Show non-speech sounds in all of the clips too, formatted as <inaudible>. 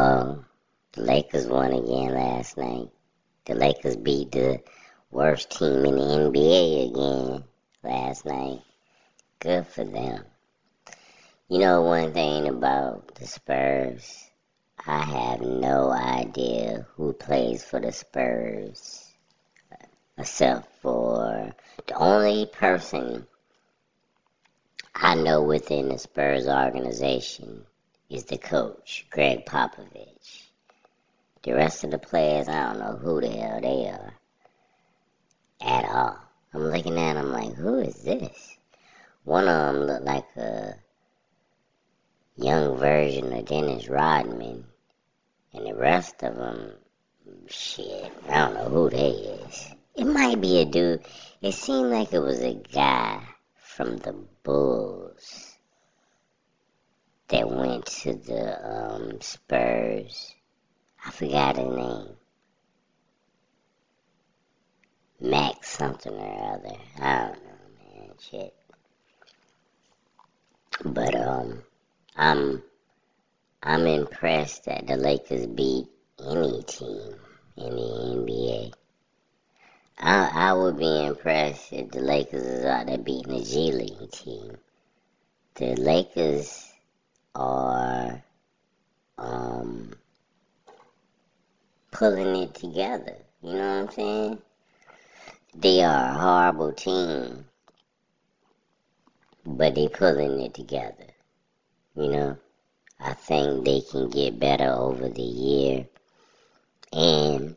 Um, the Lakers won again last night. The Lakers beat the worst team in the NBA again last night. Good for them. You know one thing about the Spurs? I have no idea who plays for the Spurs. Except for the only person I know within the Spurs organization is the coach, Gregg Popovich. The rest of the players, I don't know who the hell they are at all. I'm looking at them like, who is this? One of them looked like a young version of Dennis Rodman, and the rest of them, shit, I don't know who they is. It might be a dude. It seemed like it was a guy from the Bulls that went to the um, Spurs. I forgot his name. Max something or other. I don't know, man. Shit. But um, I'm I'm impressed that the Lakers beat any team in the NBA. I I would be impressed if the Lakers is out there beating the G League team. The Lakers are um pulling it together. You know what I'm saying? They are a horrible team, but they're pulling it together. You know, I think they can get better over the year, and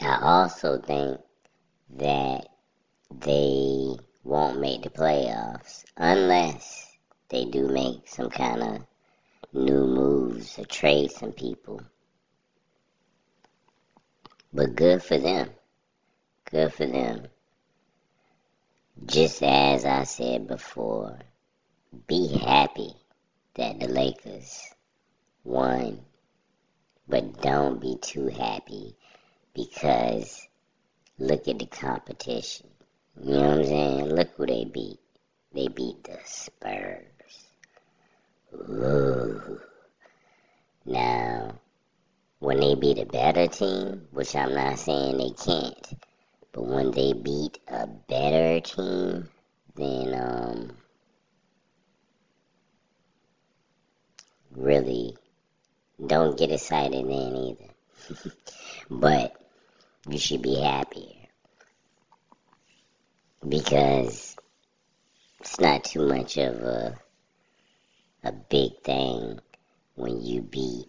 I also think that they won't make the playoffs unless they do make some kind of new moves or trade some people. But good for them. Good for them. Just as I said before, be happy that the Lakers won, but don't be too happy because look at the competition. You know what I'm saying? Look who they beat. They beat the Spurs. Ooh. Now, when they beat a better team, which I'm not saying they can't, but when they beat a better team, then um really don't get excited then either. <laughs> but you should be happier because it's not too much of a a big thing when you beat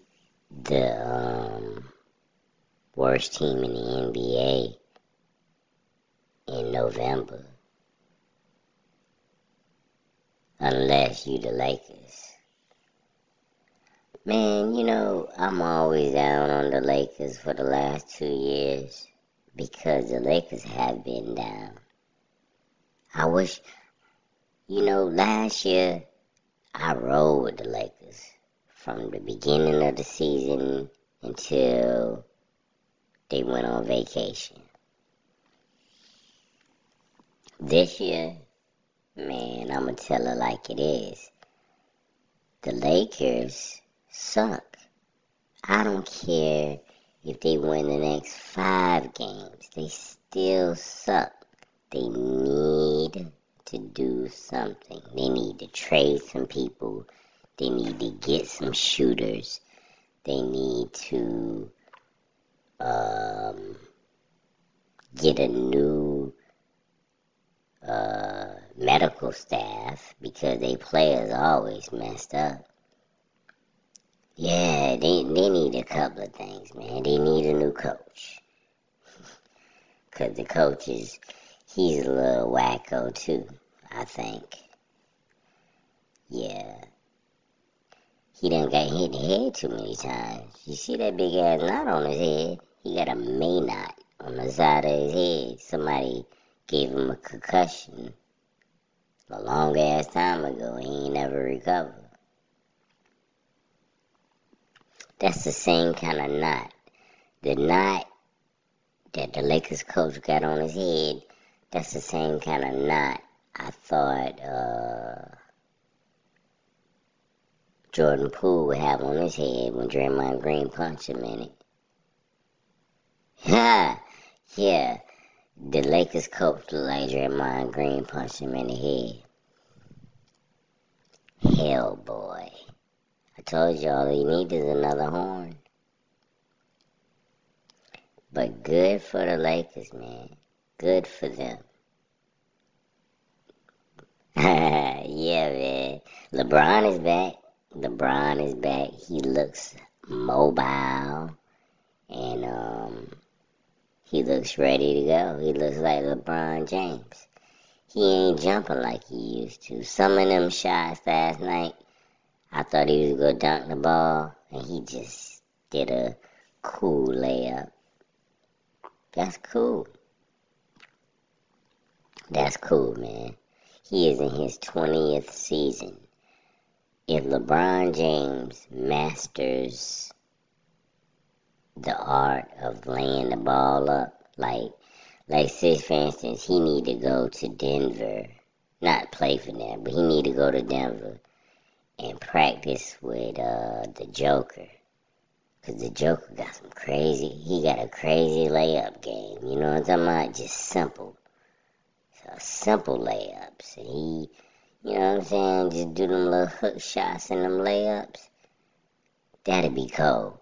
the um, worst team in the NBA in November. Unless you the Lakers. Man, you know, I'm always down on the Lakers for the last two years because the Lakers have been down. I wish, you know, last year I rode with the Lakers from the beginning of the season until they went on vacation. This year, man, I'm to tell it like it is. The Lakers suck. I don't care if they win the next five games, they still suck. They need to do something. They need to trade some people. They need to get some shooters. They need to um, get a new uh, medical staff because they players always messed up. Yeah, they they need a couple of things, man. They need a new coach. <laughs> Cause the coach is he's a little wacko too, I think. Yeah. He done got hit in the head too many times. You see that big ass knot on his head? He got a May knot on the side of his head. Somebody gave him a concussion a long ass time ago. He ain't never recovered. That's the same kind of knot. The knot that the Lakers coach got on his head, that's the same kind of knot I thought uh, Jordan Poole would have on his head when Draymond Green punched him in it. Ha! <laughs> yeah, the Lakers coach looked like Draymond Green punched him in the head. Hell, boy. I told y'all he needed another horn. But good for the Lakers, man. Good for them. <laughs> yeah, man. LeBron is back. LeBron is back. He looks mobile. And um he looks ready to go. He looks like LeBron James. He ain't jumping like he used to. Some of them shots last night, I thought he was gonna dunk the ball, and he just did a cool layup. That's cool. That's cool, man. He is in his 20th season. If LeBron James masters the art of laying the ball up, like, like say for instance, he need to go to Denver, not play for them, but he need to go to Denver and practice with uh, the Joker. Cause the Joker got some crazy, he got a crazy layup game. You know what I'm talking about? Just simple. Simple layups. And he you know what I'm saying? Just do them little hook shots and them layups. That'd be cold.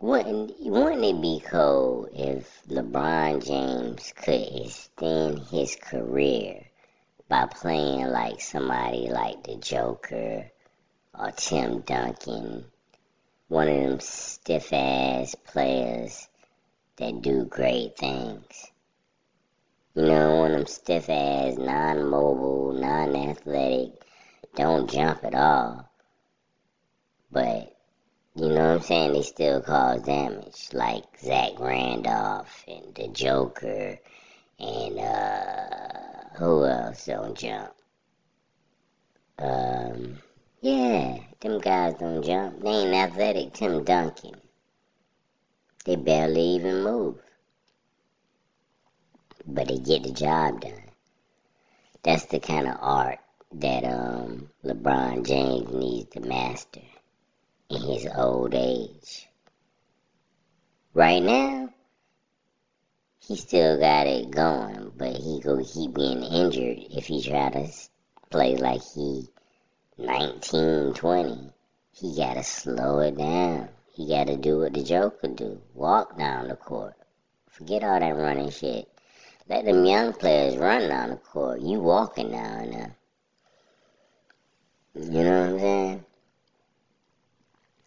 Wouldn't wouldn't it be cold if LeBron James could extend his career by playing like somebody like the Joker or Tim Duncan, one of them stiff ass players that do great things. You know, of them stiff ass, non mobile, non athletic, don't jump at all. But, you know what I'm saying? They still cause damage. Like Zach Randolph and the Joker and, uh, who else don't jump? Um, yeah, them guys don't jump. They ain't athletic. Tim Duncan. They barely even move but they get the job done. That's the kind of art that um, LeBron James needs to master in his old age. Right now, he still got it going, but he gonna keep getting injured if he try to play like he 19, 20. He gotta slow it down. He gotta do what the Joker do. Walk down the court. Forget all that running shit. Let them young players run down the court. You walking down there. You know what I'm saying?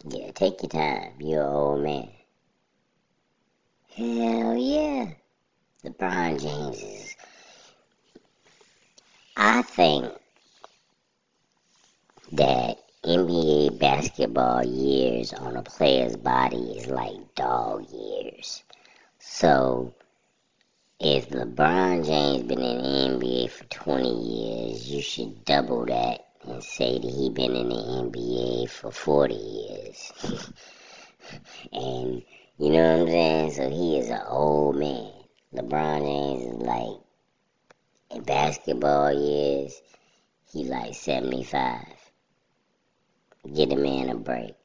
Yeah, take your time. You're an old man. Hell yeah. LeBron James is. I think that NBA basketball years on a player's body is like dog years. So if LeBron James been in the NBA for 20 years, you should double that and say that he been in the NBA for 40 years. <laughs> and you know what I'm saying? So he is an old man. LeBron James is like in basketball years, he like 75. Get a man a break.